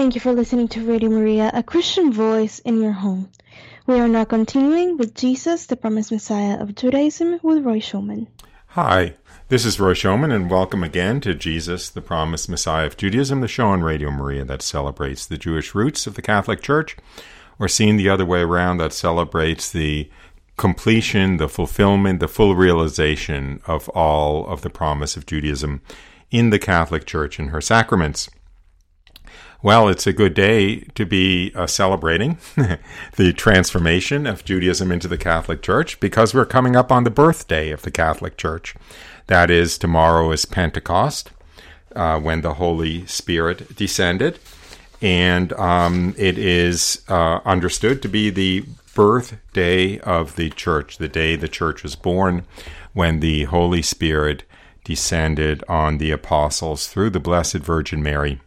Thank you for listening to Radio Maria, a Christian voice in your home. We are now continuing with Jesus, the promised Messiah of Judaism, with Roy Schoeman. Hi, this is Roy Schoeman, and welcome again to Jesus, the promised Messiah of Judaism, the show on Radio Maria that celebrates the Jewish roots of the Catholic Church, or seen the other way around, that celebrates the completion, the fulfillment, the full realization of all of the promise of Judaism in the Catholic Church and her sacraments. Well, it's a good day to be uh, celebrating the transformation of Judaism into the Catholic Church because we're coming up on the birthday of the Catholic Church. That is, tomorrow is Pentecost, uh, when the Holy Spirit descended. And um, it is uh, understood to be the birthday of the church, the day the church was born, when the Holy Spirit descended on the apostles through the Blessed Virgin Mary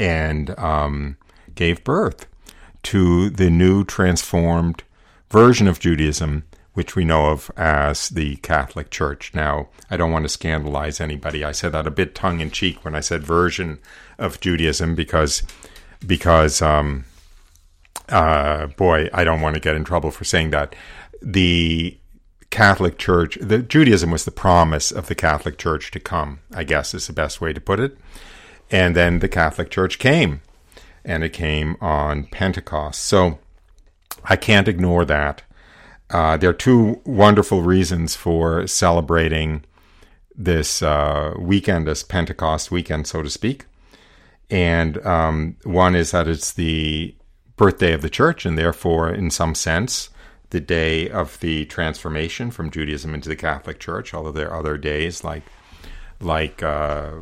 and um, gave birth to the new transformed version of Judaism, which we know of as the Catholic Church. Now, I don't want to scandalize anybody. I said that a bit tongue in cheek when I said version of Judaism because because um, uh, boy, I don't want to get in trouble for saying that. The Catholic Church, the Judaism was the promise of the Catholic Church to come. I guess is the best way to put it. And then the Catholic Church came, and it came on Pentecost. So I can't ignore that. Uh, there are two wonderful reasons for celebrating this uh, weekend, this Pentecost weekend, so to speak. And um, one is that it's the birthday of the church, and therefore, in some sense, the day of the transformation from Judaism into the Catholic Church. Although there are other days like like uh,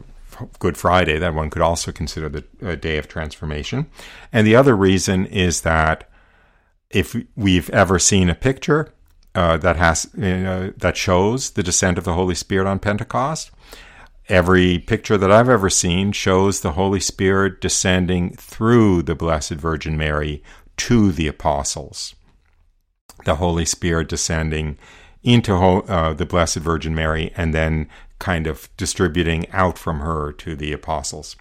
Good Friday that one could also consider the day of transformation. And the other reason is that if we've ever seen a picture uh, that has uh, that shows the descent of the Holy Spirit on Pentecost, every picture that I've ever seen shows the Holy Spirit descending through the Blessed Virgin Mary to the apostles. The Holy Spirit descending into uh, the Blessed Virgin Mary and then kind of distributing out from her to the apostles.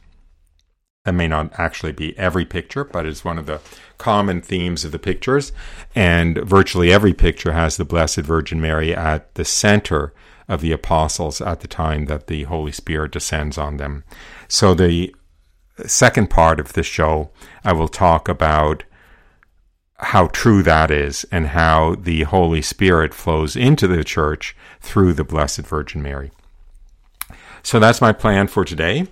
That may not actually be every picture, but it's one of the common themes of the pictures. And virtually every picture has the Blessed Virgin Mary at the center of the apostles at the time that the Holy Spirit descends on them. So, the second part of the show, I will talk about how true that is and how the Holy Spirit flows into the church through the Blessed Virgin Mary. So that's my plan for today.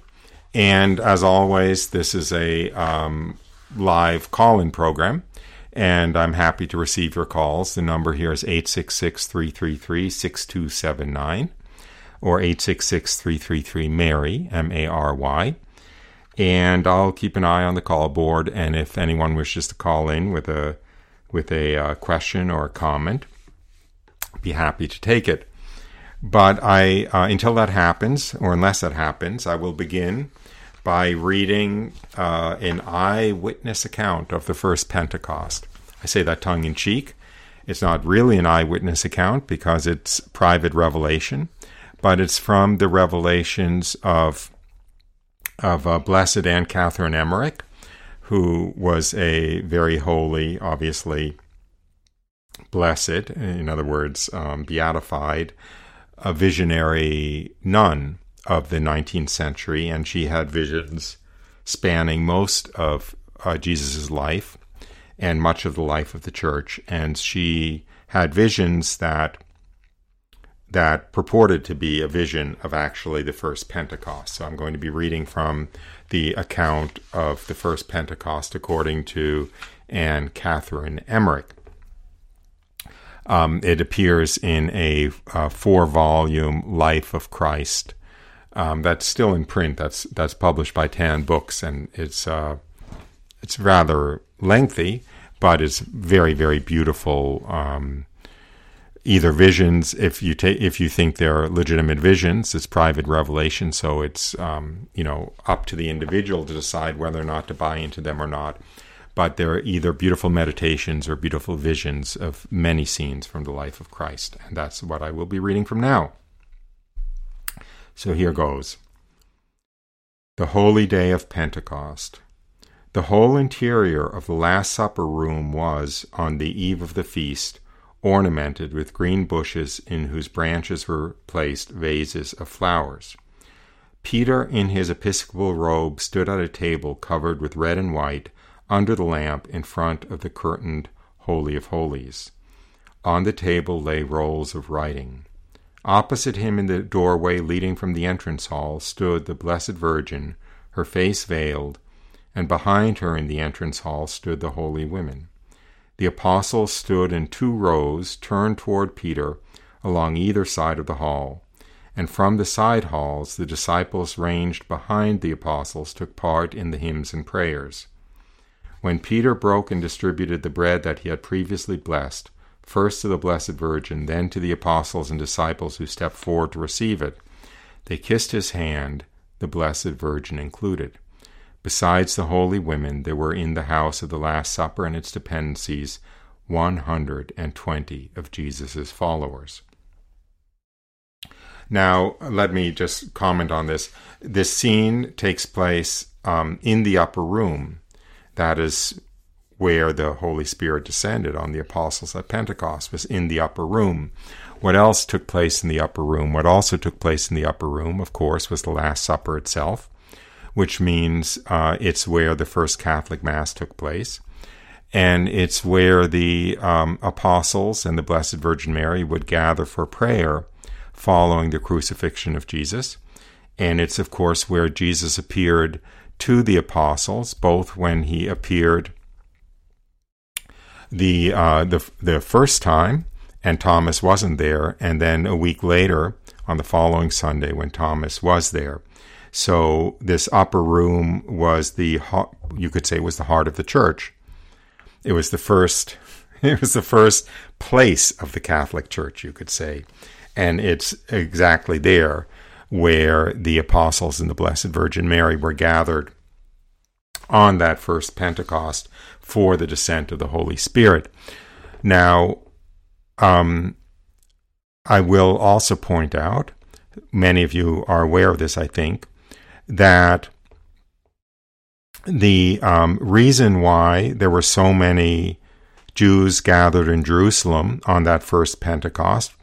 And as always, this is a um, live call in program. And I'm happy to receive your calls. The number here is 866 333 6279 or 866 333 Mary, M A R Y. And I'll keep an eye on the call board. And if anyone wishes to call in with a with a uh, question or a comment, be happy to take it. But I, uh, until that happens, or unless that happens, I will begin by reading uh, an eyewitness account of the first Pentecost. I say that tongue in cheek. It's not really an eyewitness account because it's private revelation, but it's from the revelations of of uh, Blessed Anne Catherine Emmerich, who was a very holy, obviously blessed, in other words, um, beatified a visionary nun of the 19th century, and she had visions spanning most of uh, Jesus' life and much of the life of the church. And she had visions that that purported to be a vision of actually the first Pentecost. So I'm going to be reading from the account of the first Pentecost according to Anne Catherine Emmerich. Um, it appears in a, four volume Life of Christ. Um, that's still in print. That's that's published by Tan Books, and it's uh, it's rather lengthy, but it's very very beautiful. Um, either visions, if you take if you think they're legitimate visions, it's private revelation, so it's um, you know up to the individual to decide whether or not to buy into them or not but they're either beautiful meditations or beautiful visions of many scenes from the life of Christ. And that's what I will be reading from now. So here goes The Holy Day of Pentecost. The whole interior of the Last Supper room was, on the eve of the feast, ornamented with green bushes in whose branches were placed vases of flowers. Peter, in his episcopal robe, stood at a table covered with red and white under the lamp in front of the curtained Holy of Holies. On the table lay rolls of writing. Opposite him in the doorway leading from the entrance hall stood the Blessed Virgin, her face veiled, and behind her in the entrance hall stood the holy women. The apostles stood in two rows turned toward Peter along either side of the hall and from the side halls the disciples ranged behind the apostles took part in the hymns and prayers. When Peter broke and distributed the bread that he had previously blessed, first to the Blessed Virgin, then to the apostles and disciples who stepped forward to receive it, they kissed his hand, the Blessed Virgin included. Besides the holy women, there were in the house of the Last Supper and its dependencies one hundred and twenty of Jesus' followers. Now, let me just comment on this. This scene takes place um, in the upper room. That is where the Holy Spirit descended on the apostles at Pentecost, was in the upper room. What else took place in the upper room? What also took place in the upper room, of course, was the Last Supper itself, which means uh, it's where the first Catholic Mass took place. And it's where the um, apostles and the Blessed Virgin Mary would gather for prayer following the crucifixion of Jesus. And it's, of course, where Jesus appeared to the apostles, both when he appeared the, uh, the, the first time, and Thomas wasn't there, and then a week later, on the following Sunday, when Thomas was there. So this upper room was the, you could say, was the heart of the church. It was the first, it was the first place of the Catholic Church, you could say and it's exactly there where the apostles and the Blessed Virgin Mary were gathered on that first Pentecost for the descent of the Holy Spirit. Now, um, I will also point out, many of you are aware of this, I think, that the um, reason why there were so many Jews gathered in Jerusalem on that first Pentecost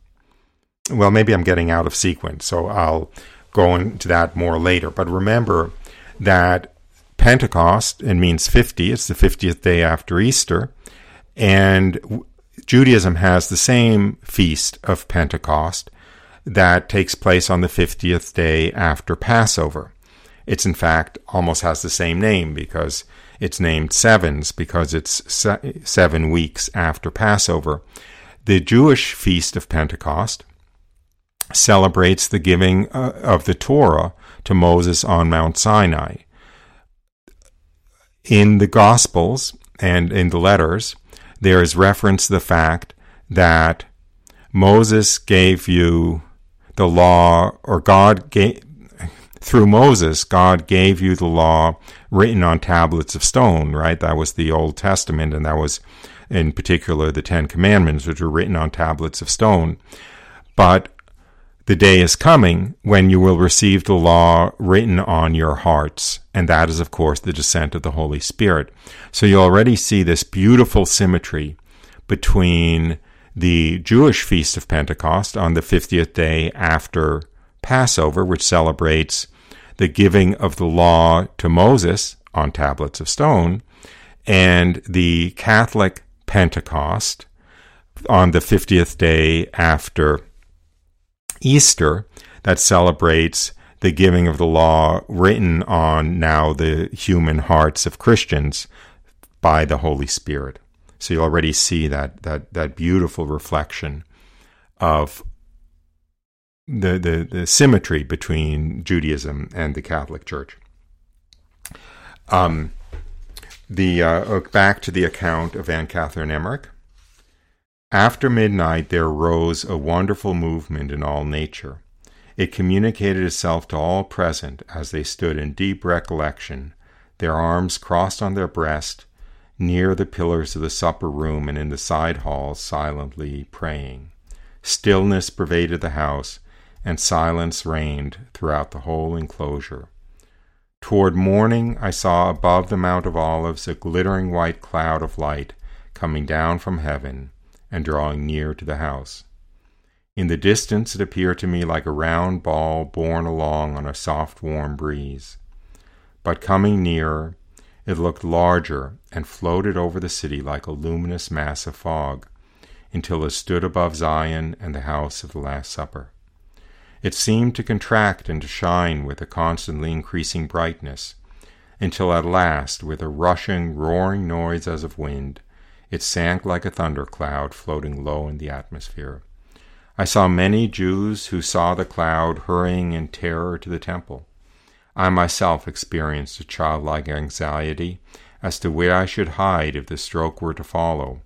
well, maybe I'm getting out of sequence, so I'll go into that more later. But remember that Pentecost, it means 50, it's the 50th day after Easter, and Judaism has the same feast of Pentecost that takes place on the 50th day after Passover. It's in fact almost has the same name because it's named Sevens because it's seven weeks after Passover. The Jewish feast of Pentecost celebrates the giving uh, of the Torah to Moses on Mount Sinai. In the Gospels and in the letters, there is reference to the fact that Moses gave you the law, or God gave, through Moses, God gave you the law written on tablets of stone, right? That was the Old Testament, and that was in particular the Ten Commandments, which were written on tablets of stone. But the day is coming when you will receive the law written on your hearts, and that is, of course, the descent of the Holy Spirit. So you already see this beautiful symmetry between the Jewish feast of Pentecost on the 50th day after Passover, which celebrates the giving of the law to Moses on tablets of stone, and the Catholic Pentecost on the 50th day after Easter that celebrates the giving of the law written on now the human hearts of Christians by the Holy Spirit. So you already see that that that beautiful reflection of the, the, the symmetry between Judaism and the Catholic Church. Um, the uh, back to the account of Anne Catherine Emmerich. After midnight, there arose a wonderful movement in all nature. It communicated itself to all present as they stood in deep recollection, their arms crossed on their breast, near the pillars of the supper room and in the side halls, silently praying. Stillness pervaded the house, and silence reigned throughout the whole enclosure. Toward morning, I saw above the Mount of Olives a glittering white cloud of light coming down from heaven and drawing near to the house. In the distance, it appeared to me like a round ball borne along on a soft, warm breeze. But coming nearer, it looked larger and floated over the city like a luminous mass of fog, until it stood above Zion and the house of the Last Supper. It seemed to contract and to shine with a constantly increasing brightness, until at last, with a rushing, roaring noise as of wind, it sank like a thunder cloud floating low in the atmosphere. I saw many Jews who saw the cloud hurrying in terror to the temple. I myself experienced a childlike anxiety as to where I should hide if the stroke were to follow,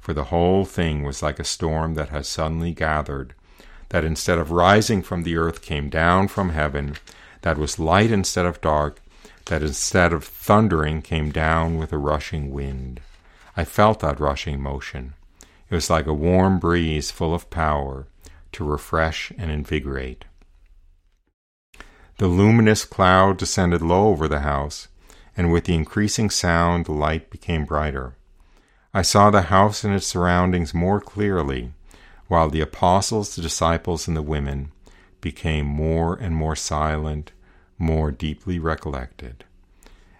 for the whole thing was like a storm that has suddenly gathered, that instead of rising from the earth came down from heaven, that was light instead of dark, that instead of thundering came down with a rushing wind. I felt that rushing motion. It was like a warm breeze full of power to refresh and invigorate. The luminous cloud descended low over the house, and with the increasing sound the light became brighter. I saw the house and its surroundings more clearly, while the apostles, the disciples, and the women became more and more silent, more deeply recollected.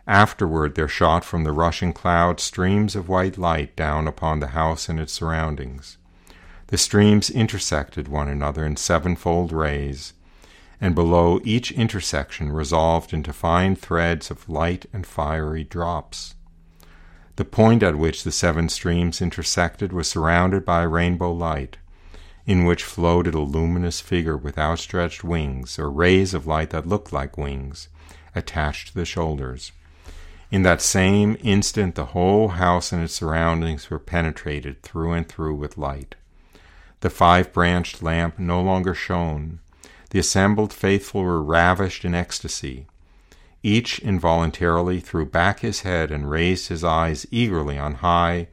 Afterward there shot from the rushing cloud streams of white light down upon the house and its surroundings. The streams intersected one another in sevenfold rays, and below each intersection resolved into fine threads of light and fiery drops. The point at which the seven streams intersected was surrounded by rainbow light, in which floated a luminous figure with outstretched wings, or rays of light that looked like wings, attached to the shoulders. In that same instant, the whole house and its surroundings were penetrated through and through with light. The five branched lamp no longer shone, the assembled faithful were ravished in ecstasy. Each involuntarily threw back his head and raised his eyes eagerly on high,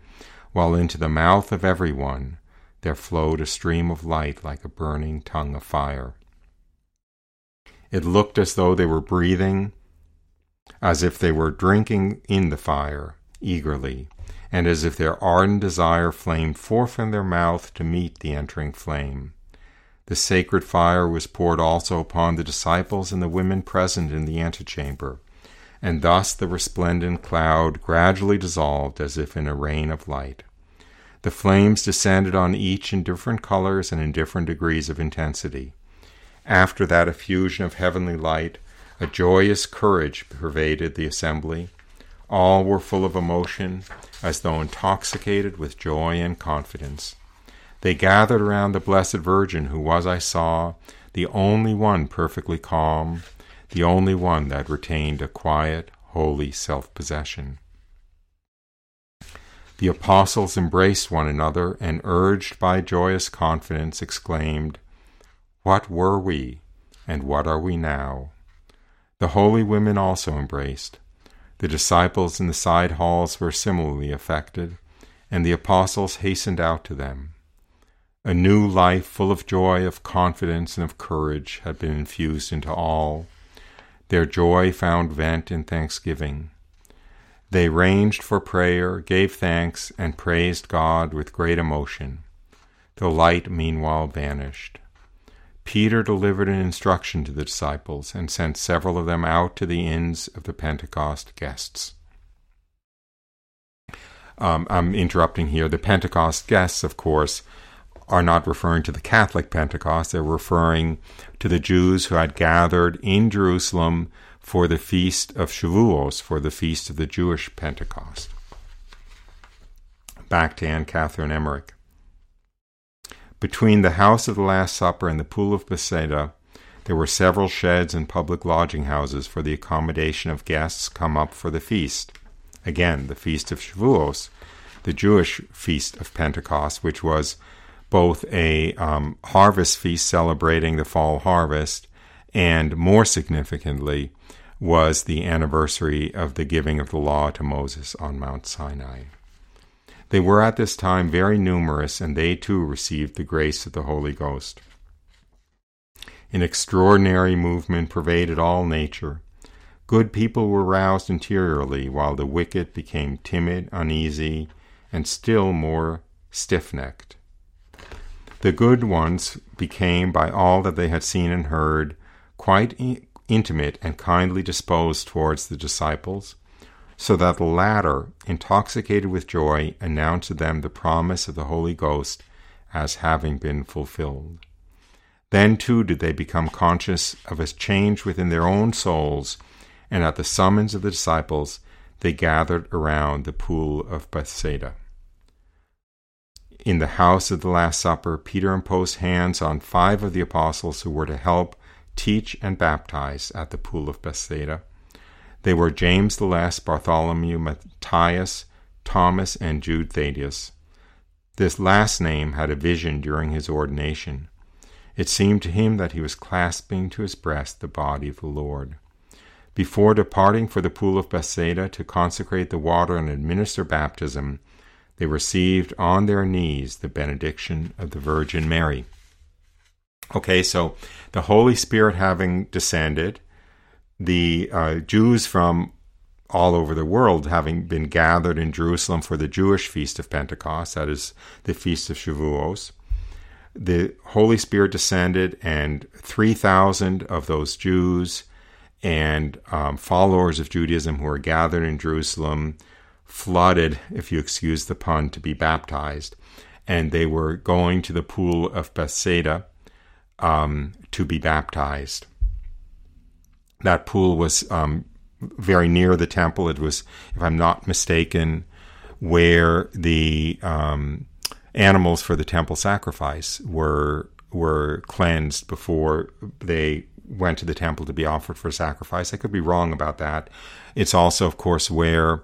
while into the mouth of every one there flowed a stream of light like a burning tongue of fire. It looked as though they were breathing, as if they were drinking in the fire eagerly, and as if their ardent desire flamed forth in their mouth to meet the entering flame. The sacred fire was poured also upon the disciples and the women present in the antechamber, and thus the resplendent cloud gradually dissolved as if in a rain of light. The flames descended on each in different colors and in different degrees of intensity. After that effusion of heavenly light, a joyous courage pervaded the assembly. All were full of emotion, as though intoxicated with joy and confidence. They gathered around the Blessed Virgin, who was, I saw, the only one perfectly calm, the only one that retained a quiet, holy self possession. The apostles embraced one another and, urged by joyous confidence, exclaimed, What were we, and what are we now? The holy women also embraced. The disciples in the side halls were similarly affected, and the apostles hastened out to them. A new life full of joy, of confidence, and of courage had been infused into all. Their joy found vent in thanksgiving. They ranged for prayer, gave thanks, and praised God with great emotion. The light meanwhile vanished. Peter delivered an instruction to the disciples and sent several of them out to the inns of the Pentecost guests. Um, I'm interrupting here. The Pentecost guests, of course, are not referring to the Catholic Pentecost, they're referring to the Jews who had gathered in Jerusalem for the feast of Shavuos, for the feast of the Jewish Pentecost. Back to Anne Catherine Emmerich. Between the house of the Last Supper and the pool of Bethesda, there were several sheds and public lodging houses for the accommodation of guests come up for the feast. Again, the feast of Shavuos, the Jewish feast of Pentecost, which was both a um, harvest feast celebrating the fall harvest and, more significantly, was the anniversary of the giving of the law to Moses on Mount Sinai. They were at this time very numerous, and they too received the grace of the Holy Ghost. An extraordinary movement pervaded all nature. Good people were roused interiorly, while the wicked became timid, uneasy, and still more stiff necked. The good ones became, by all that they had seen and heard, quite intimate and kindly disposed towards the disciples, so that the latter, intoxicated with joy, announced to them the promise of the Holy Ghost as having been fulfilled. Then too did they become conscious of a change within their own souls, and at the summons of the disciples, they gathered around the pool of Bethsaida. In the house of the Last Supper, Peter imposed hands on five of the apostles who were to help teach and baptize at the pool of Bethsaida. They were James the Less, Bartholomew, Matthias, Thomas, and Jude Thaddeus. This last name had a vision during his ordination. It seemed to him that he was clasping to his breast the body of the Lord. Before departing for the pool of Bethsaida to consecrate the water and administer baptism, they received on their knees the benediction of the Virgin Mary. Okay, so the Holy Spirit having descended, the uh, Jews from all over the world having been gathered in Jerusalem for the Jewish feast of Pentecost, that is the feast of Shavuos, the Holy Spirit descended, and 3,000 of those Jews and um, followers of Judaism who were gathered in Jerusalem flooded, if you excuse the pun, to be baptized. And they were going to the pool of Bethsaida um, to be baptized. That pool was um, very near the temple. It was, if I'm not mistaken, where the um, animals for the temple sacrifice were were cleansed before they went to the temple to be offered for sacrifice. I could be wrong about that. It's also, of course, where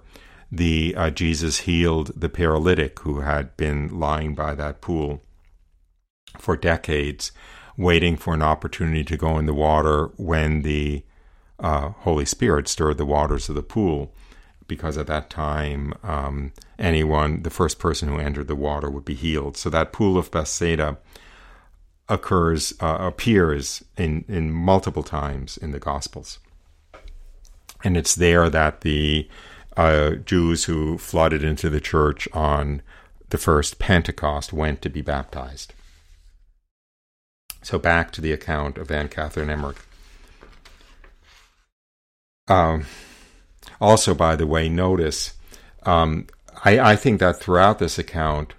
the uh, Jesus healed the paralytic who had been lying by that pool for decades, waiting for an opportunity to go in the water when the uh, Holy Spirit stirred the waters of the pool. Because at that time, um, anyone, the first person who entered the water would be healed. So that pool of Bethsaida occurs, uh, appears in, in multiple times in the Gospels. And it's there that the uh, Jews who flooded into the church on the first Pentecost went to be baptized. So back to the account of Anne Catherine Emmerich. Um, also, by the way, notice um, I, I think that throughout this account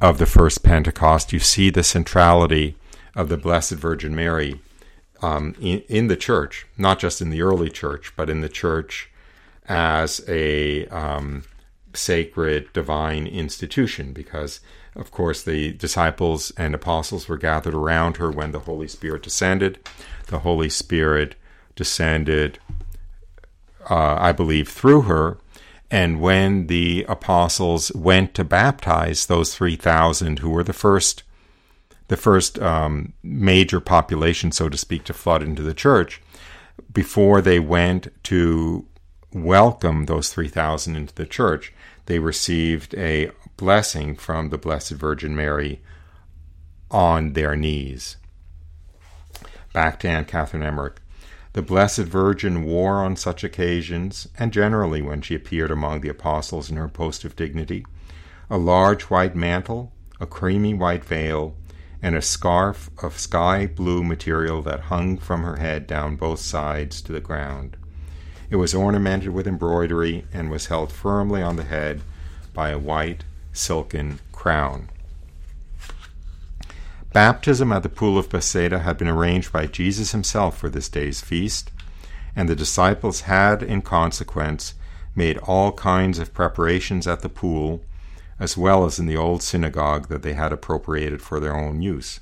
of the first Pentecost, you see the centrality of the Blessed Virgin Mary um, in, in, the church, not just in the early church, but in the church as a um, sacred divine institution because of course the disciples and apostles were gathered around her when the holy spirit descended. The holy spirit descended uh, i believe through her and when the apostles went to baptize those 3000 who were the first the first um, major population so to speak to flood into the church before they went to welcome those 3,000 into the church, they received a blessing from the Blessed Virgin Mary on their knees. Back to Anne Catherine Emmerich. The Blessed Virgin wore on such occasions, and generally when she appeared among the apostles in her post of dignity, a large white mantle, a creamy white veil, and a scarf of sky blue material that hung from her head down both sides to the ground. It was ornamented with embroidery and was held firmly on the head by a white silken crown. Baptism at the pool of Bethsaida had been arranged by Jesus himself for this day's feast, and the disciples had, in consequence, made all kinds of preparations at the pool, as well as in the old synagogue that they had appropriated for their own use.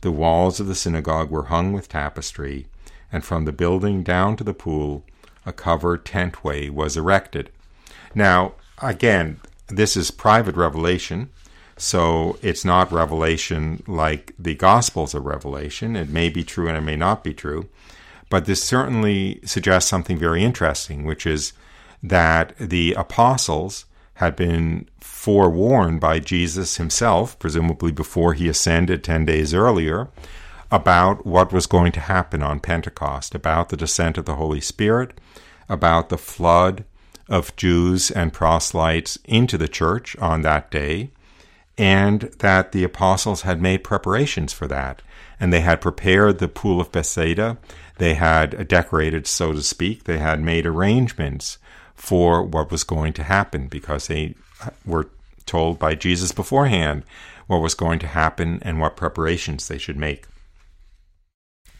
The walls of the synagogue were hung with tapestry, and from the building down to the pool a covered tentway was erected. Now, again, this is private revelation, so it's not revelation like the Gospels of Revelation. It may be true and it may not be true, but this certainly suggests something very interesting, which is that the apostles had been forewarned by Jesus himself, presumably before he ascended 10 days earlier, about what was going to happen on Pentecost, about the descent of the Holy Spirit, about the flood of Jews and proselytes into the church on that day, and that the apostles had made preparations for that. And they had prepared the pool of Bethsaida. They had decorated, so to speak. They had made arrangements for what was going to happen because they were told by Jesus beforehand what was going to happen and what preparations they should make.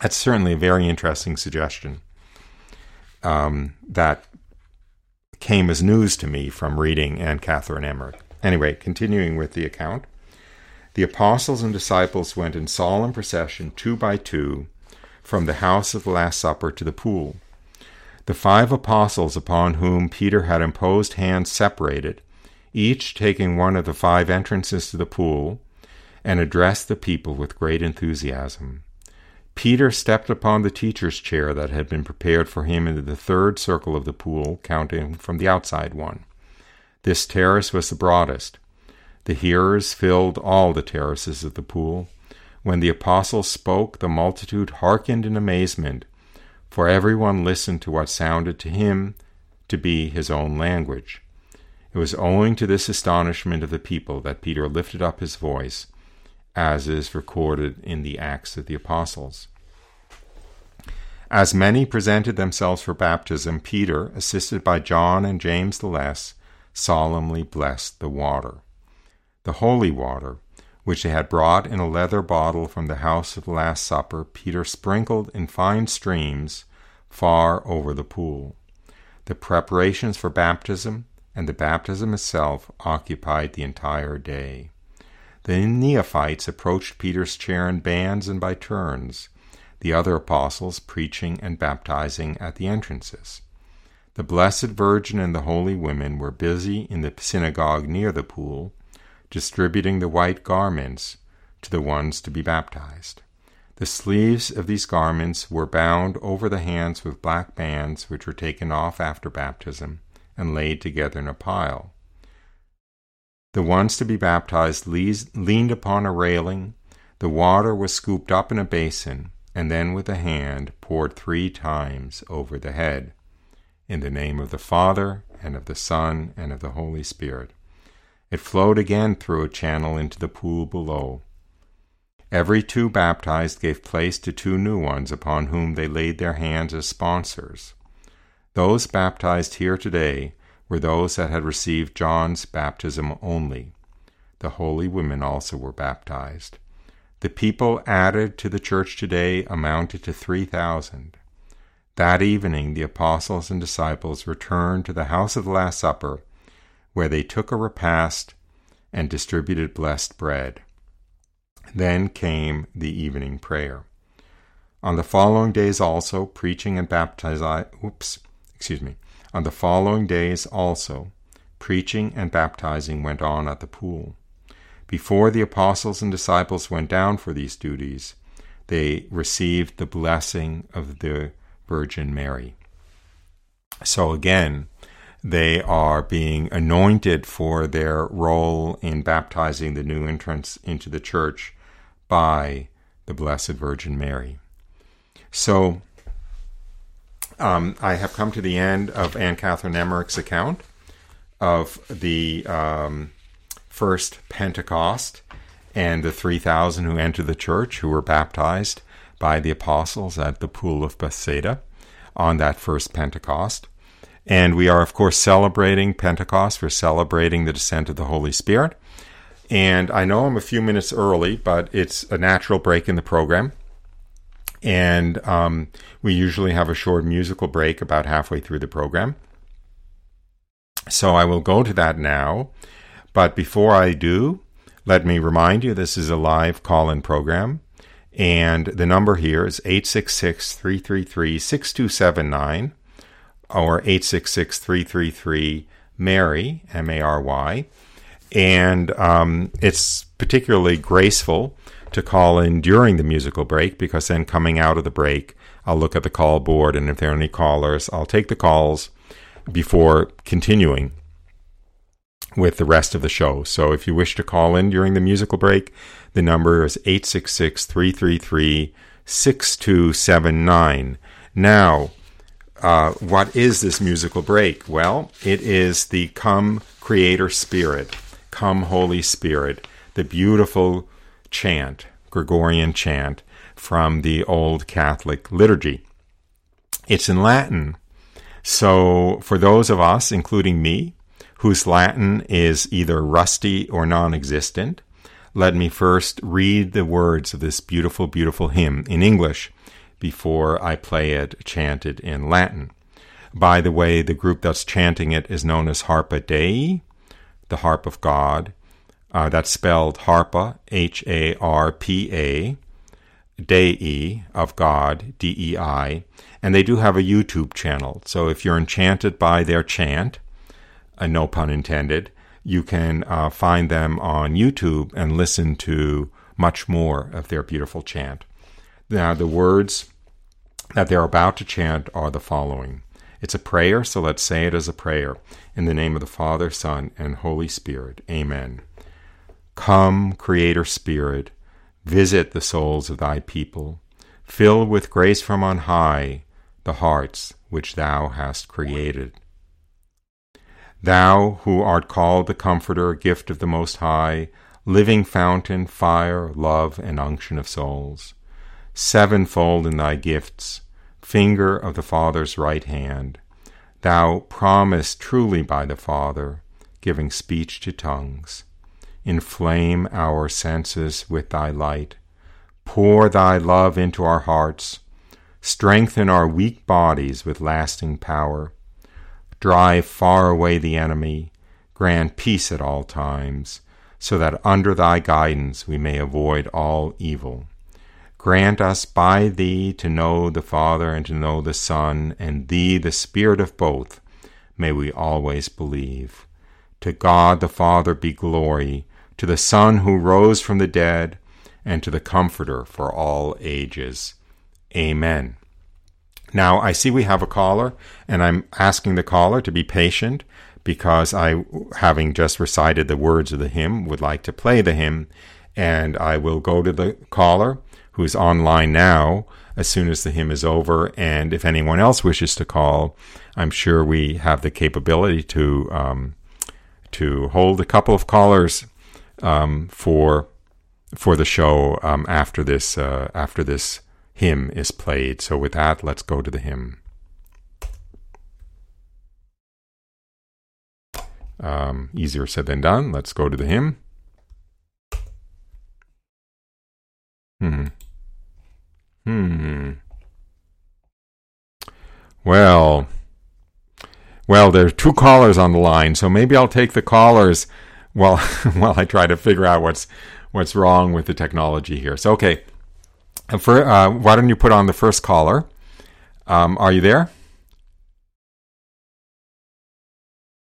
That's certainly a very interesting suggestion um, that came as news to me from reading Anne Catherine Emmerich. Anyway, continuing with the account. The apostles and disciples went in solemn procession, two by two, from the house of the Last Supper to the pool. The five apostles upon whom Peter had imposed hands separated, each taking one of the five entrances to the pool, and addressed the people with great enthusiasm. Peter stepped upon the teacher's chair that had been prepared for him into the third circle of the pool, counting from the outside one. This terrace was the broadest. The hearers filled all the terraces of the pool. When the apostle spoke, the multitude hearkened in amazement, for everyone listened to what sounded to him to be his own language. It was owing to this astonishment of the people that Peter lifted up his voice as is recorded in the Acts of the Apostles. As many presented themselves for baptism, Peter, assisted by John and James the Less, solemnly blessed the water. The holy water, which they had brought in a leather bottle from the house of the Last Supper, Peter sprinkled in fine streams far over the pool. The preparations for baptism and the baptism itself occupied the entire day. The neophytes approached Peter's chair in bands and by turns, the other apostles preaching and baptizing at the entrances. The Blessed Virgin and the holy women were busy in the synagogue near the pool, distributing the white garments to the ones to be baptized. The sleeves of these garments were bound over the hands with black bands, which were taken off after baptism and laid together in a pile. The ones to be baptized leaned upon a railing. The water was scooped up in a basin, and then with a hand poured three times over the head. In the name of the Father, and of the Son, and of the Holy Spirit. It flowed again through a channel into the pool below. Every two baptized gave place to two new ones upon whom they laid their hands as sponsors. Those baptized here today were those that had received John's baptism only. The holy women also were baptized. The people added to the church today amounted to 3,000. That evening, the apostles and disciples returned to the house of the Last Supper, where they took a repast and distributed blessed bread. Then came the evening prayer. On the following days also, preaching and baptizing, oops, excuse me, on the following days also, preaching and baptizing went on at the pool. Before the apostles and disciples went down for these duties, they received the blessing of the Virgin Mary. So again, they are being anointed for their role in baptizing the new entrants into the church by the Blessed Virgin Mary. So um, I have come to the end of Anne Catherine Emmerich's account of the um, first Pentecost and the 3,000 who entered the church who were baptized by the apostles at the pool of Bethsaida on that first Pentecost. And we are, of course, celebrating Pentecost. We're celebrating the descent of the Holy Spirit. And I know I'm a few minutes early, but it's a natural break in the program. And um, we usually have a short musical break about halfway through the program. So I will go to that now. But before I do, let me remind you this is a live call in program. And the number here is 866 333 6279 or 866 333 Mary, M A R Y. And um, it's particularly graceful to call in during the musical break because then coming out of the break, I'll look at the call board and if there are any callers, I'll take the calls before continuing with the rest of the show. So if you wish to call in during the musical break, the number is 866 333 6279. Now, uh, what is this musical break? Well, it is the Come Creator Spirit, Come Holy Spirit, the beautiful chant, Gregorian chant from the Old Catholic liturgy. It's in Latin. So, for those of us, including me, whose Latin is either rusty or non existent, let me first read the words of this beautiful, beautiful hymn in English before I play it chanted in Latin. By the way, the group that's chanting it is known as Harpa Dei, the harp of God. Uh, that's spelled Harpa, H A R P A, Dei of God, D E I, and they do have a YouTube channel. So if you're enchanted by their chant, uh, no pun intended, you can uh, find them on YouTube and listen to much more of their beautiful chant. Now, the words that they're about to chant are the following It's a prayer, so let's say it as a prayer. In the name of the Father, Son, and Holy Spirit. Amen. Come, Creator Spirit, visit the souls of thy people. Fill with grace from on high the hearts which thou hast created. Thou who art called the Comforter, gift of the Most High, living fountain, fire, love, and unction of souls, sevenfold in thy gifts, finger of the Father's right hand, thou promised truly by the Father, giving speech to tongues. Inflame our senses with thy light, pour thy love into our hearts, Strengthen our weak bodies with lasting power. Drive far away the enemy. Grant peace at all times, so that under thy guidance we may avoid all evil. Grant us by thee to know the Father and to know the Son, and thee, the Spirit of both, may we always believe. To God the Father be glory, to the Son who rose from the dead, and to the Comforter for all ages. Amen. Now, I see we have a caller, and I'm asking the caller to be patient because I, having just recited the words of the hymn, would like to play the hymn, and I will go to the caller who's online now as soon as the hymn is over. And if anyone else wishes to call, I'm sure we have the capability to um, to hold a couple of callers um, for for the show um, after this uh, after this hymn is played. So, with that, let's go to the hymn. Um, easier said than done. Let's go to the hymn. Hmm. Hmm. Well, well, there are two callers on the line, so maybe I'll take the callers while while I try to figure out what's what's wrong with the technology here. So, okay, for, uh, why don't you put on the first caller? Um, are you there?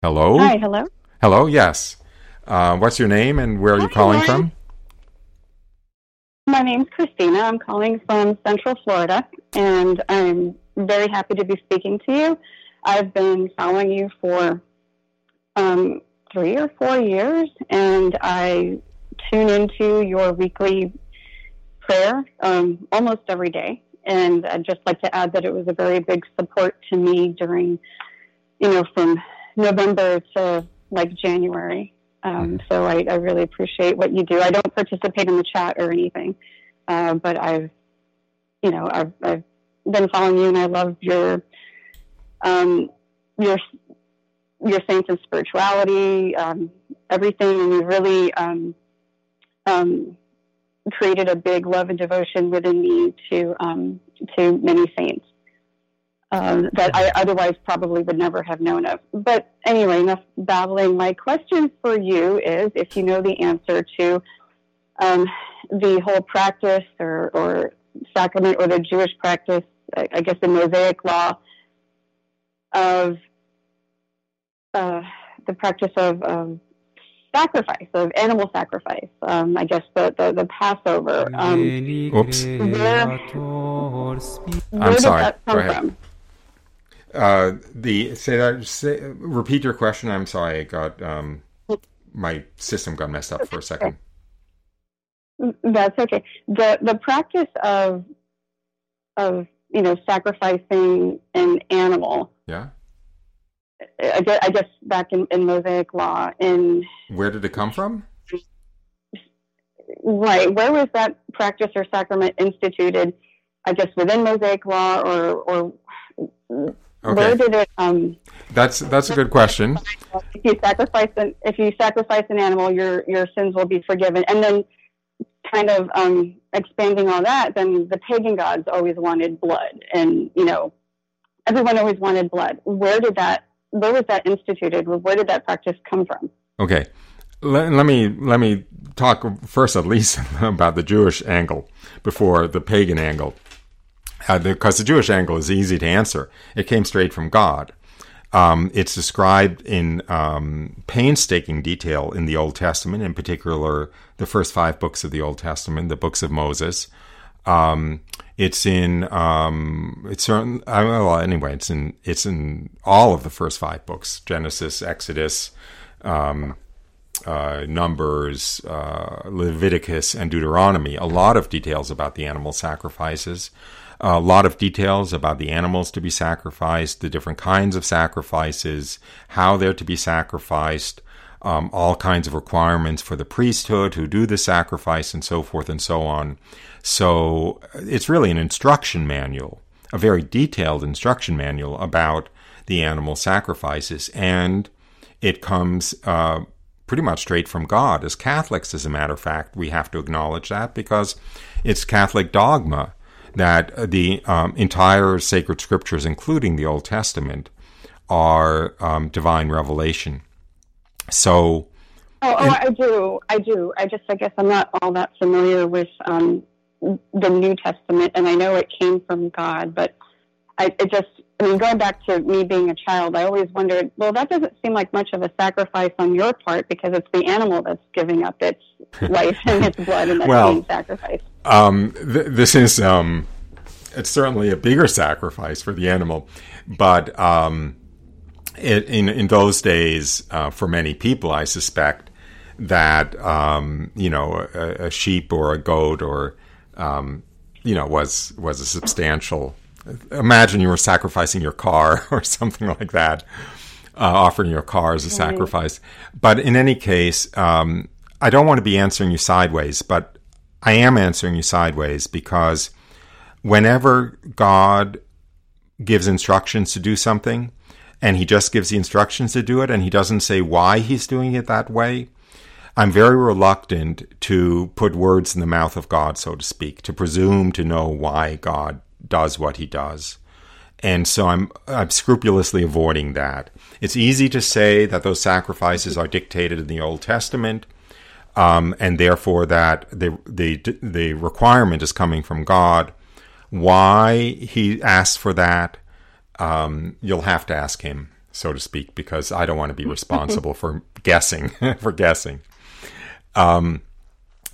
Hello. Hi. Hello. Hello. Yes. Uh, what's your name and where are you calling from? My name's Christina. I'm calling from Central Florida, and I'm very happy to be speaking to you. I've been following you for um, three or four years, and I tune into your weekly prayer um, almost every day. And I'd just like to add that it was a very big support to me during, you know, from November to like January. Um, mm-hmm. so I, I, really appreciate what you do. I don't participate in the chat or anything, uh, but I've, you know, I've, I've, been following you, and I love your, um, your, your saints and spirituality, um, everything, and you really, um, um, created a big love and devotion within me to um, to many saints um, that I otherwise probably would never have known of. But anyway, enough babbling. My question for you is, if you know the answer to um, the whole practice or, or sacrament or the Jewish practice, I, I guess the Mosaic law of uh, the practice of sacrifice, of animal sacrifice. Um, I guess the, the, the Passover. Um, Oops. Where, where I'm sorry. Go ahead. From? Uh, the say that say, repeat your question. I'm sorry. I got um, my system got messed up for a second. That's okay. The the practice of of you know, sacrificing an animal. Yeah. I guess, I guess back in, in Mosaic law, in Where did it come from? right, where was that practice or sacrament instituted? I guess within Mosaic law, or or where did it? Um, That's that's a good question. if you sacrifice an if you sacrifice an animal, your your sins will be forgiven. And then, kind of um, expanding on that, then the pagan gods always wanted blood, and you know, everyone always wanted blood. Where did that? Where was that instituted? Where did that practice come from? Okay. Let, let me let me talk first at least about the Jewish angle before the pagan angle. Uh, because the Jewish angle is easy to answer. It came straight from God. Um, it's described in um, painstaking detail in the Old Testament, in particular the first five books of the Old Testament, the books of Moses. Um, it's in um, it's certain. Well, anyway, it's in it's in all of the first five books: Genesis, Exodus, um, uh, Numbers, uh, Leviticus, and Deuteronomy. A lot of details about the animal sacrifices. A lot of details about the animals to be sacrificed, the different kinds of sacrifices, how they're to be sacrificed, um, all kinds of requirements for the priesthood who do the sacrifice, and so forth and so on. So it's really an instruction manual, a very detailed instruction manual about the animal sacrifices, and it comes uh, pretty much straight from God. As Catholics, as a matter of fact, we have to acknowledge that because it's Catholic dogma that the um, entire sacred scriptures, including the Old Testament, are um, divine revelation. So, Oh, oh, I do, I do. I just, I guess, I'm not all that familiar with um, the New Testament, and I know it came from God, but I it just, I mean, going back to me being a child, I always wondered, well, that doesn't seem like much of a sacrifice on your part because it's the animal that's giving up its life and its blood and that's Well, being sacrificed. um, th- this is um, it's certainly a bigger sacrifice for the animal, but um, it, in in those days, uh, for many people, I suspect that um, you know a, a sheep or a goat or um, you know was was a substantial. Imagine you were sacrificing your car or something like that, uh, offering your car as a sacrifice. But in any case, um, I don't want to be answering you sideways, but I am answering you sideways because whenever God gives instructions to do something, and he just gives the instructions to do it, and he doesn't say why he's doing it that way, I'm very reluctant to put words in the mouth of God, so to speak, to presume to know why God does what he does. And so I'm, I'm scrupulously avoiding that. It's easy to say that those sacrifices are dictated in the Old Testament, um, and therefore that the, the, the requirement is coming from God. Why he asks for that, um, you'll have to ask him, so to speak, because I don't want to be responsible for guessing, for guessing. Um,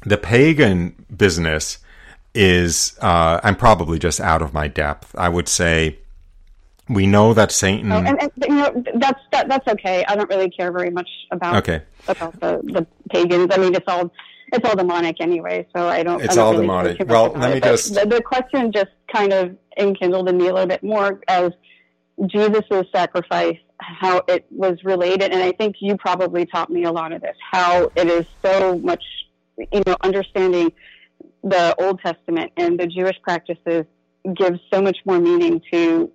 the pagan business is, uh, I'm probably just out of my depth. I would say we know that Satan. Oh, and, and you know that's that, that's okay. I don't really care very much about Okay. about the, the pagans. I mean, it's all it's all demonic anyway, so I don't. It's I don't all really demonic. care too much Well, let me But just- The, the question just kind of enkindled in me a little bit more as Jesus' sacrifice, how it was related, and I think you probably taught me a lot of this. How it is so much, you know, understanding the Old Testament and the Jewish practices gives so much more meaning to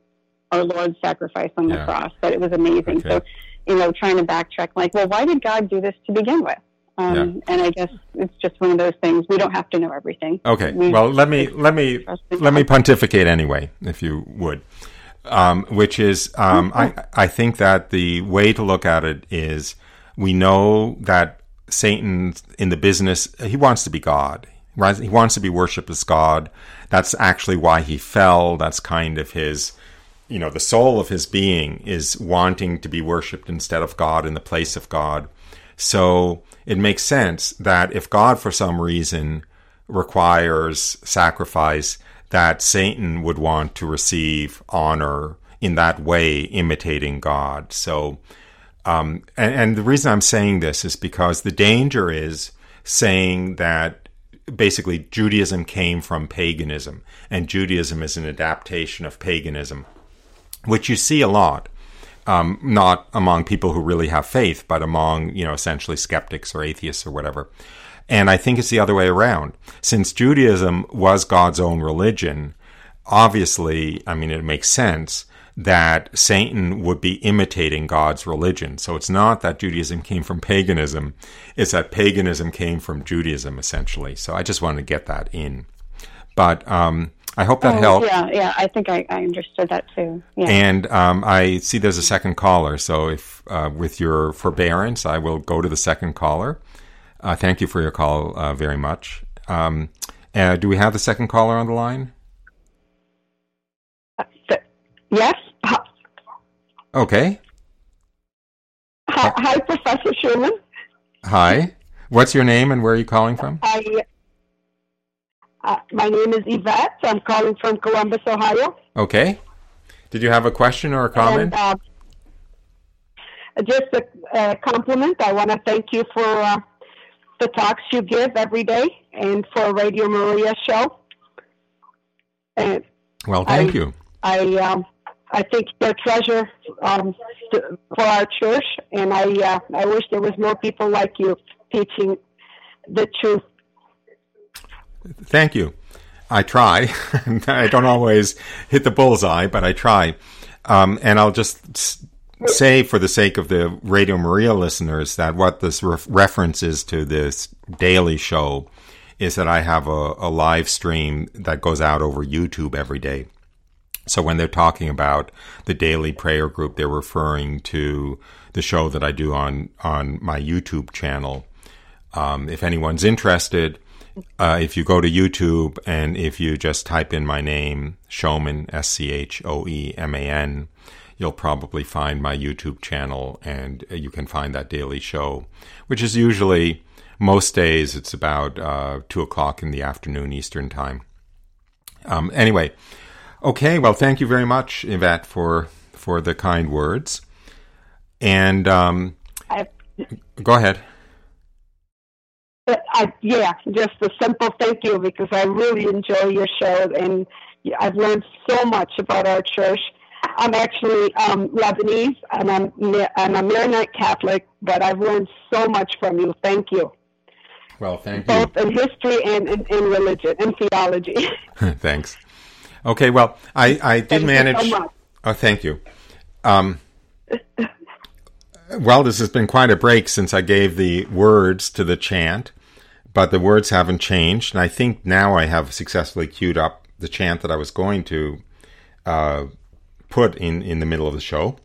our Lord's sacrifice on the Yeah. cross that it was amazing. Okay. So, you know, trying to backtrack, like, well, why did God do this to begin with? Um, Yeah. And I guess it's just one of those things. We don't have to know everything. Okay. We- Well, let me let me let me pontificate anyway, if you would. Um, which is, um, I I think that the way to look at it is, we know that Satan in the business he wants to be God. He wants to be worshipped as God. That's actually why he fell. That's kind of his, you know, the soul of his being is wanting to be worshipped instead of God in the place of God. So it makes sense that if God, for some reason, requires sacrifice, that Satan would want to receive honor in that way, imitating God. So, um, and, and the reason I'm saying this is because the danger is saying that basically Judaism came from paganism, and Judaism is an adaptation of paganism, which you see a lot. Um, not among people who really have faith, but among, you know, essentially skeptics or atheists or whatever. And I think it's the other way around. Since Judaism was God's own religion, obviously, I mean, it makes sense that Satan would be imitating God's religion. So it's not that Judaism came from paganism, it's that paganism came from Judaism, essentially. So I just wanted to get that in. But um, I hope that Oh, helped. Yeah, yeah, I think I, I understood that too. Yeah. And um, I see there's a second caller. So if, uh, with your forbearance, I will go to the second caller. Uh, thank you for your call uh, very much. Um, uh, do we have the second caller on the line? Th- yes. Hi, Okay. hi, hi, Professor Schoeman. Hi. What's your name and where are you calling from? I, uh, my name is Yvette. I'm calling from Columbus, Ohio. Okay. Did you have a question or a comment? And, uh, just a, a compliment. I want to thank you for uh, the talks you give every day and for Radio Maria show. And well, thank I- you. I um, I think you're a treasure um, to, for our church, and I uh, I wish there was more people like you teaching the truth. Thank you. I try. I don't always hit the bullseye, but I try. Um, and I'll just say, for the sake of the Radio Maria listeners, that what this ref- reference is to this daily show is that I have a, a live stream that goes out over YouTube every day. So when they're talking about the daily prayer group, they're referring to the show that I do on on my YouTube channel. Um, if anyone's interested, uh, if you go to YouTube and if you just type in my name, Schoeman, S C H O E M A N, you'll probably find my YouTube channel and you can find that daily show, which is usually most days it's about uh, two o'clock in the afternoon Eastern time. Um, anyway, okay. Well, thank you very much, Yvette, for for the kind words. And um, I, go ahead. I, yeah, just a simple thank you because I really enjoy your show, and I've learned so much about our church. I'm actually um, Lebanese, and I'm I'm a Maronite Catholic, but I've learned so much from you. Thank you, Well, thank you. both in history and in, in religion and theology. Thanks. Okay, well, I, I did Thank you manage. so much. Oh, thank you. Um, well, this has been quite a break since I gave the words to the chant, but the words haven't changed. And I think now I have successfully queued up the chant that I was going to uh, put in, in the middle of the show.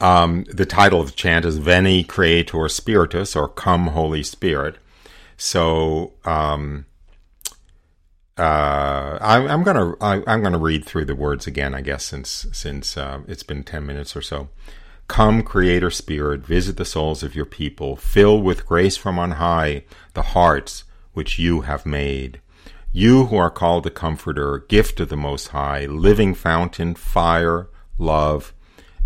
Um, the title of the chant is Veni Creator Spiritus, or Come Holy Spirit. So, um, uh, I, I'm gonna I, I'm gonna read through the words again, I guess, since since uh, it's been ten minutes or so. Come, Creator Spirit, visit the souls of your people, fill with grace from on high the hearts which you have made. You who are called the Comforter, gift of the Most High, living fountain, fire, love,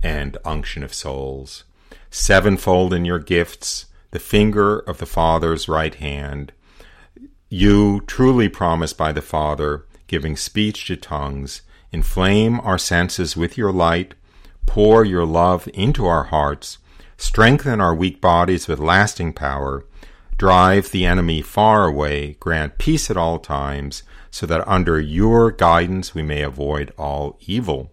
and unction of souls. Sevenfold in your gifts, the finger of the Father's right hand, you, truly promised by the Father, giving speech to tongues, inflame our senses with your light, pour your love into our hearts, strengthen our weak bodies with lasting power, drive the enemy far away, grant peace at all times, so that under your guidance we may avoid all evil.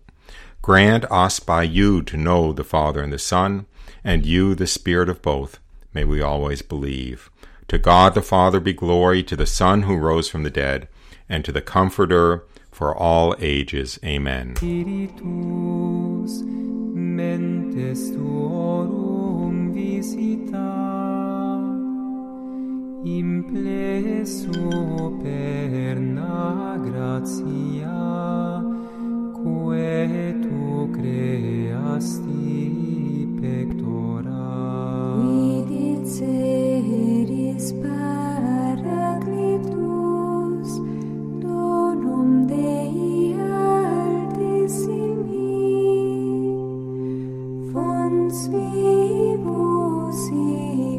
Grant us by you to know the Father and the Son, and you the Spirit of both. May we always believe. To God the Father be glory, to the Son who rose from the dead, and to the Comforter for all ages. Amen. Spiritus implesso per na gratia quae tu creasti pectora. Vidi ceris paraclitus donum Dei altissimi fons vivus in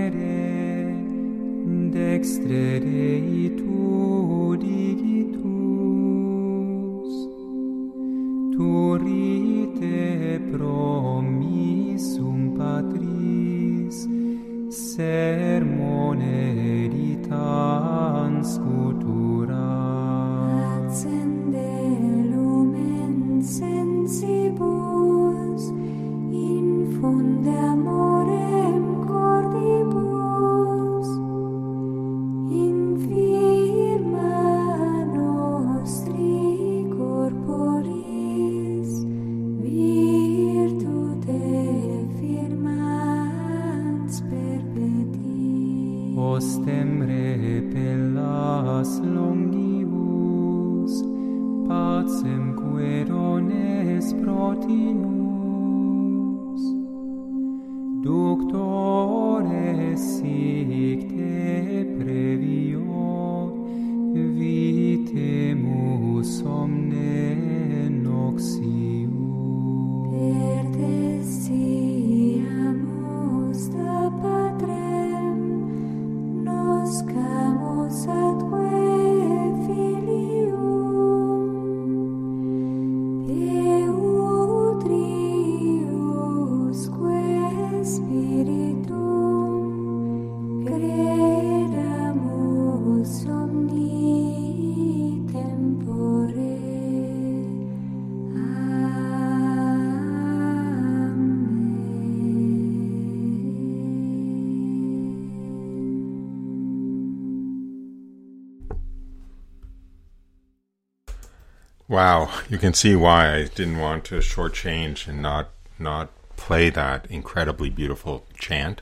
Wow, you can see why I didn't want to shortchange and not not play that incredibly beautiful chant.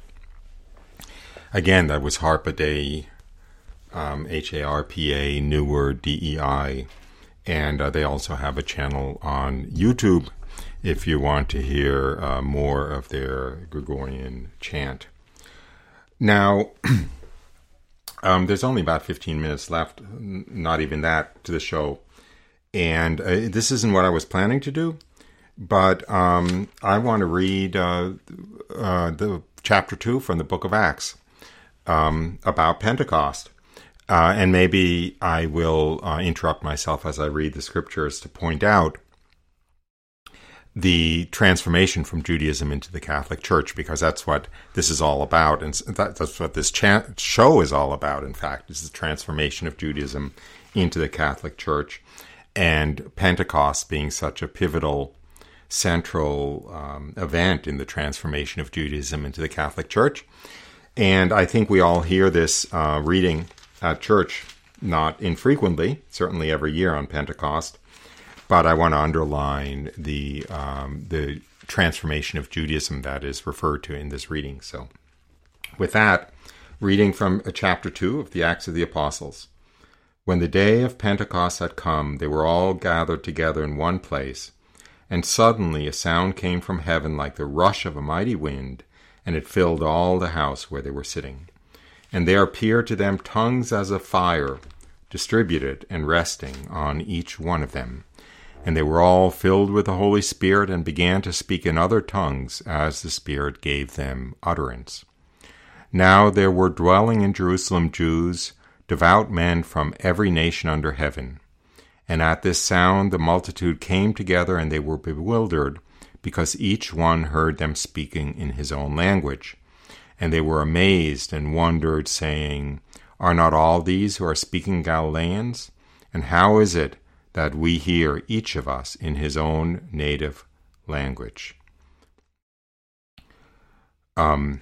Again, that was Harpa Dei, um, H A R P A, New Word D E I, and uh, they also have a channel on YouTube if you want to hear uh, more of their Gregorian chant. Now, um, there's only about 15 minutes left, not even that, to the show and uh, this isn't what I was planning to do, but um, I want to read uh, uh, the chapter two from the Book of Acts um, about Pentecost, uh, and maybe I will uh, interrupt myself as I read the scriptures to point out the transformation from Judaism into the Catholic Church, because that's what this is all about, and that, that's what this cha- show is all about. In fact, is the transformation of Judaism into the Catholic Church and Pentecost being such a pivotal central um, event in the transformation of Judaism into the Catholic Church. And I think we all hear this uh, reading at church not infrequently, certainly every year on Pentecost. But I want to underline the um, the transformation of Judaism that is referred to in this reading. So, with that, reading from uh, chapter two of the Acts of the Apostles. When the day of Pentecost had come, they were all gathered together in one place. And suddenly a sound came from heaven like the rush of a mighty wind, and it filled all the house where they were sitting. And there appeared to them tongues as of fire, distributed and resting on each one of them. And they were all filled with the Holy Spirit and began to speak in other tongues as the Spirit gave them utterance. Now there were dwelling in Jerusalem Jews, devout men from every nation under heaven. And at this sound the multitude came together, and they were bewildered, because each one heard them speaking in his own language. And they were amazed and wondered, saying, Are not all these who are speaking Galileans? And how is it that we hear each of us in his own native language? Um,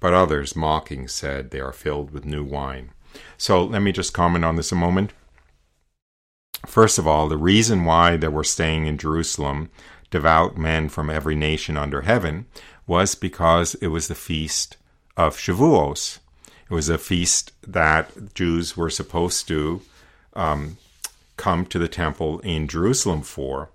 But others, mocking, said, They are filled with new wine. So let me just comment on this a moment. First of all, the reason why they were staying in Jerusalem devout men from every nation under heaven was because it was the feast of Shavuos. It was a feast that Jews were supposed to um, come to the temple in Jerusalem for,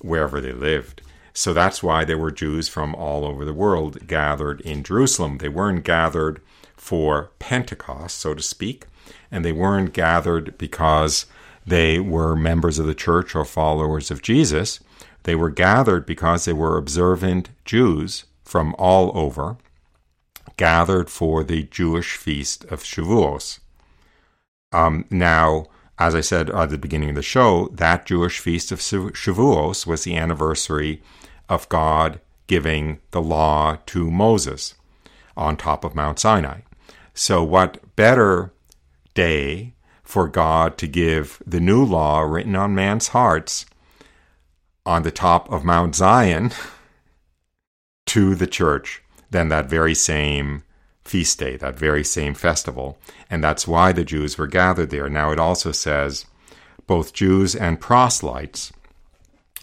wherever they lived. So that's why there were Jews from all over the world gathered in Jerusalem. They weren't gathered for Pentecost, so to speak, and they weren't gathered because they were members of the church or followers of Jesus. They were gathered because they were observant Jews from all over, gathered for the Jewish feast of Shavuos. Um, now, as I said at the beginning of the show, that Jewish feast of Shavuos was the anniversary of God giving the law to Moses on top of Mount Sinai. So, what better day for God to give the new law written on man's hearts on the top of Mount Zion to the church than that very same feast day, that very same festival. And that's why the Jews were gathered there. Now, it also says both Jews and proselytes.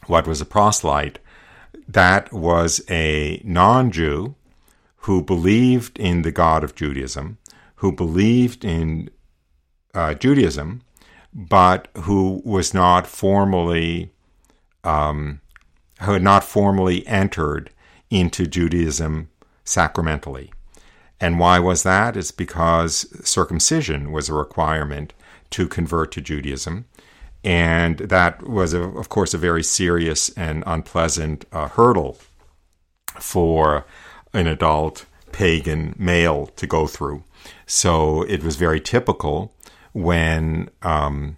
What was a proselyte? That was a non Jew who believed in the God of Judaism, who believed in uh, Judaism, but who was not formally, um, who had not formally entered into Judaism sacramentally. And why was that? It's because circumcision was a requirement to convert to Judaism. And that was, a, of course, a very serious and unpleasant uh, hurdle for an adult pagan male to go through. So it was very typical when um,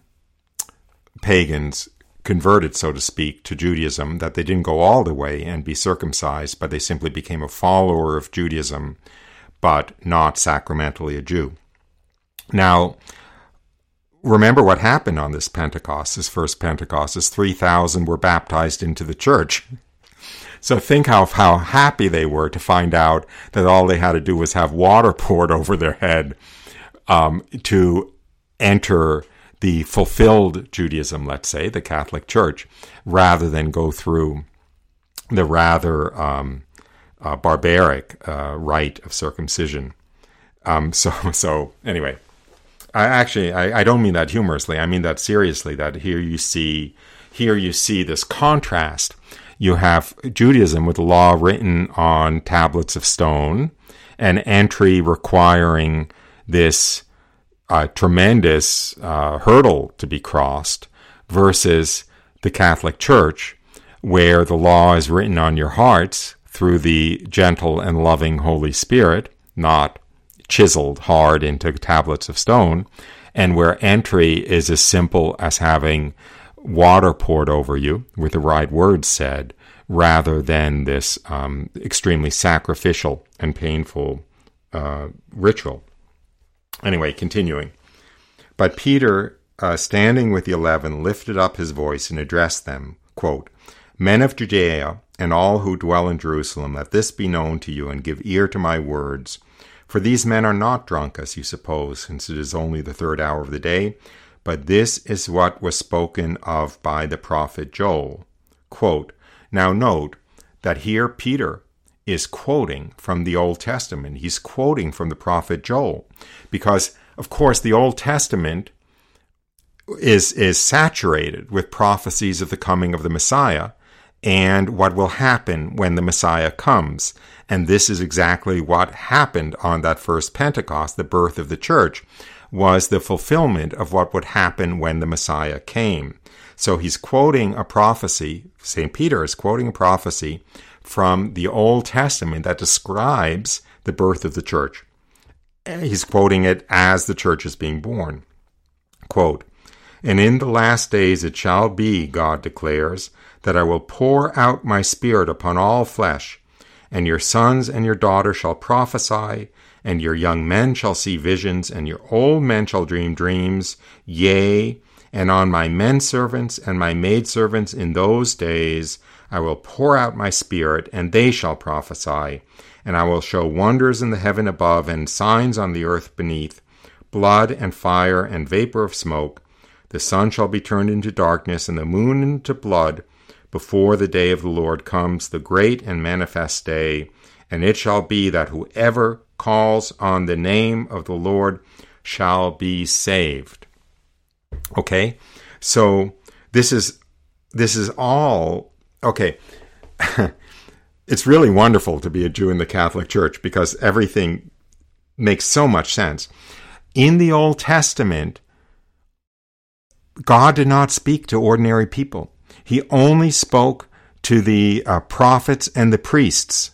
pagans converted, so to speak, to Judaism that they didn't go all the way and be circumcised, but they simply became a follower of Judaism, but not sacramentally a Jew. Now, remember what happened on this Pentecost, this first Pentecost, is 3,000 were baptized into the church. So think how, how happy they were to find out that all they had to do was have water poured over their head um, to enter the fulfilled Judaism, let's say, the Catholic Church, rather than go through the rather um, uh, barbaric uh, rite of circumcision. Um, so, so anyway, I actually I, I don't mean that humorously. I mean that seriously. That here you see here you see this contrast. You have Judaism with law written on tablets of stone, an entry requiring this a tremendous uh, hurdle to be crossed versus the Catholic Church, where the law is written on your hearts through the gentle and loving Holy Spirit, not chiseled hard into tablets of stone, and where entry is as simple as having water poured over you with the right words said, rather than this um, extremely sacrificial and painful uh, ritual. Anyway, continuing. But Peter, uh, standing with the eleven, lifted up his voice and addressed them, quote, Men of Judea, and all who dwell in Jerusalem, let this be known to you, and give ear to my words. For these men are not drunk, as you suppose, since it is only the third hour of the day, but this is what was spoken of by the prophet Joel. Quote, now note that here Peter is quoting from the Old Testament. He's quoting from the prophet Joel because, of course, the Old Testament is, is saturated with prophecies of the coming of the Messiah and what will happen when the Messiah comes. And this is exactly what happened on that first Pentecost, the birth of the church, was the fulfillment of what would happen when the Messiah came. So he's quoting a prophecy, St. Peter is quoting a prophecy from the Old Testament that describes the birth of the church. Eh, he's quoting it as the church is being born. Quote, And in the last days it shall be, God declares, that I will pour out my spirit upon all flesh, and your sons and your daughters shall prophesy, and your young men shall see visions, and your old men shall dream dreams. Yea, and on my men servants and my maid servants in those days I will pour out my spirit, and they shall prophesy. And I will show wonders in the heaven above, and signs on the earth beneath blood, and fire, and vapor of smoke. The sun shall be turned into darkness, and the moon into blood, before the day of the Lord comes, the great and manifest day. And it shall be that whoever calls on the name of the Lord shall be saved. Okay? So this is this is all okay. it's really wonderful to be a Jew in the Catholic Church because everything makes so much sense. In the Old Testament, God did not speak to ordinary people. He only spoke to the uh, prophets and the priests.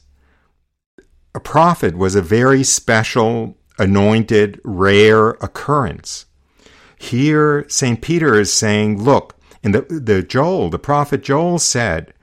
A prophet was a very special, anointed, rare occurrence. Here, St. Peter is saying, look, in the, the Joel, the prophet Joel said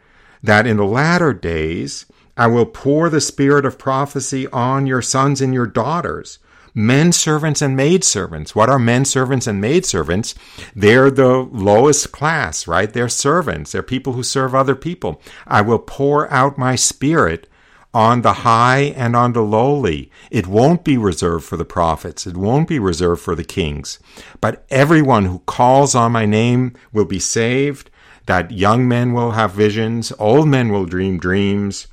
that in the latter days I will pour the spirit of prophecy on your sons and your daughters, men servants and maid servants. What are men servants and maid servants? They're the lowest class, right? They're servants. They're people who serve other people. I will pour out my spirit on the high and on the lowly. It won't be reserved for the prophets. It won't be reserved for the kings. But everyone who calls on my name will be saved. That young men will have visions, old men will dream dreams.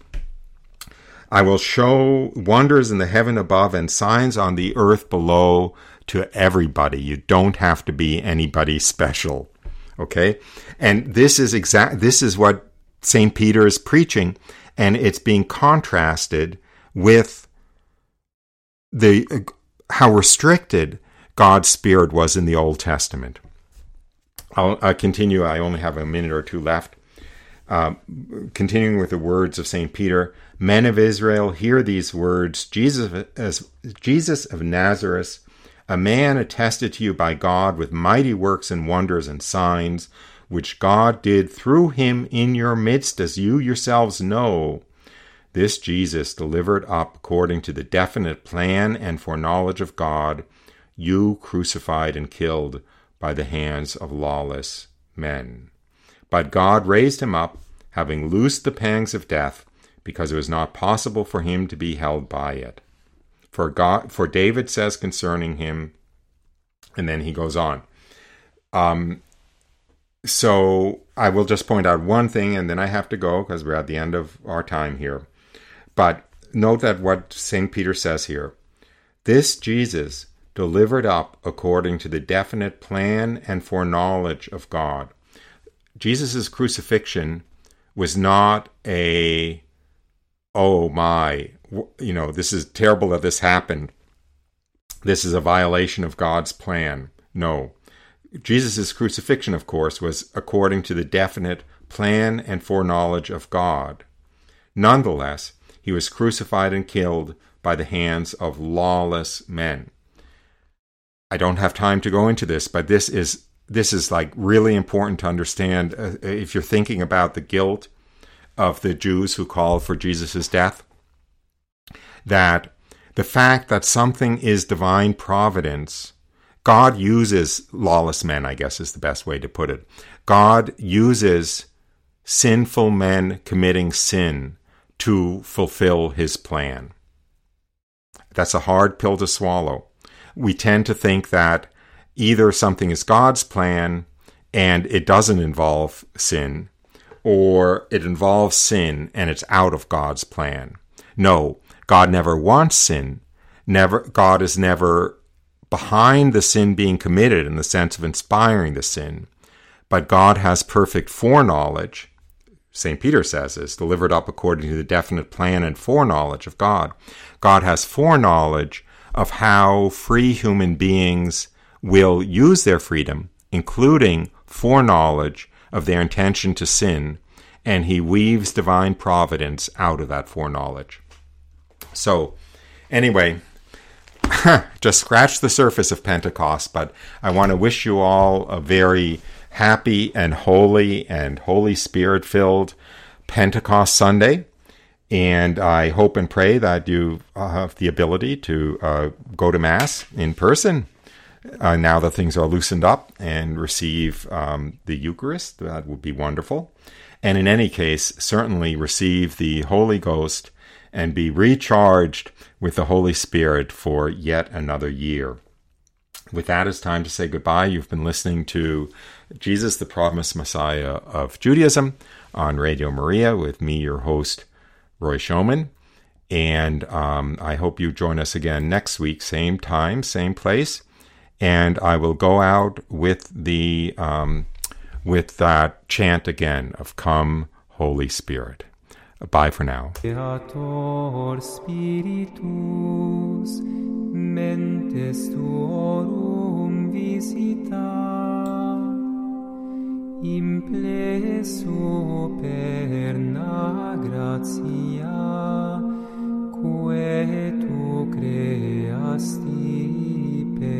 I will show wonders in the heaven above and signs on the earth below to everybody. You don't have to be anybody special. Okay? And this is exact this is what St. Peter is preaching and it's being contrasted with the how restricted God's spirit was in the Old Testament. I'll, I'll continue. I only have a minute or two left. Uh, continuing with the words of Saint Peter, men of Israel, hear these words: Jesus, as Jesus of Nazareth, a man attested to you by God with mighty works and wonders and signs which God did through him in your midst, as you yourselves know. This Jesus delivered up according to the definite plan and foreknowledge of God, you crucified and killed by the hands of lawless men. But God raised him up, having loosed the pangs of death, because it was not possible for him to be held by it. For God, for David says concerning him, and then he goes on. Um, so I will just point out one thing and then I have to go because we're at the end of our time here. But note that what St. Peter says here this Jesus delivered up according to the definite plan and foreknowledge of God. Jesus' crucifixion was not a, oh my, you know, this is terrible that this happened. This is a violation of God's plan. No. Jesus' crucifixion, of course, was according to the definite plan and foreknowledge of God. Nonetheless, he was crucified and killed by the hands of lawless men. I don't have time to go into this, but this is this is like really important to understand uh, if you're thinking about the guilt of the Jews who called for Jesus' death. That the fact that something is divine providence God uses lawless men, I guess is the best way to put it. God uses sinful men committing sin to fulfill his plan. That's a hard pill to swallow. We tend to think that either something is God's plan and it doesn't involve sin, or it involves sin and it's out of God's plan. No, God never wants sin. Never, God is never behind the sin being committed in the sense of inspiring the sin. But God has perfect foreknowledge. St. Peter says is delivered up according to the definite plan and foreknowledge of God. God has foreknowledge of how free human beings will use their freedom, including foreknowledge of their intention to sin, and he weaves divine providence out of that foreknowledge. So, anyway, just scratch the surface of Pentecost, but I want to wish you all a very happy and holy and Holy Spirit filled Pentecost Sunday. And I hope and pray that you have the ability to uh, go to Mass in person uh, now that things are loosened up and receive um, the Eucharist. That would be wonderful. And in any case, certainly receive the Holy Ghost and be recharged with the Holy Spirit for yet another year. With that, it's time to say goodbye. You've been listening to Jesus, the Promised Messiah of Judaism on Radio Maria with me, your host, Roy Schoeman. And um, I hope you join us again next week, same time, same place. And I will go out with the um, with that chant again of "Come, Holy Spirit." Bye for now. Creator Spiritus, mentes tuorum visita, gratia, quae tu creasti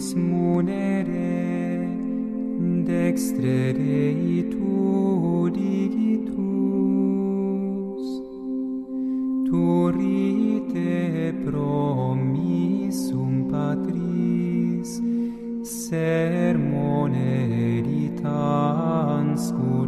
Dies munere dextre rei tu digitus tu rite promissum patris sermone editans cum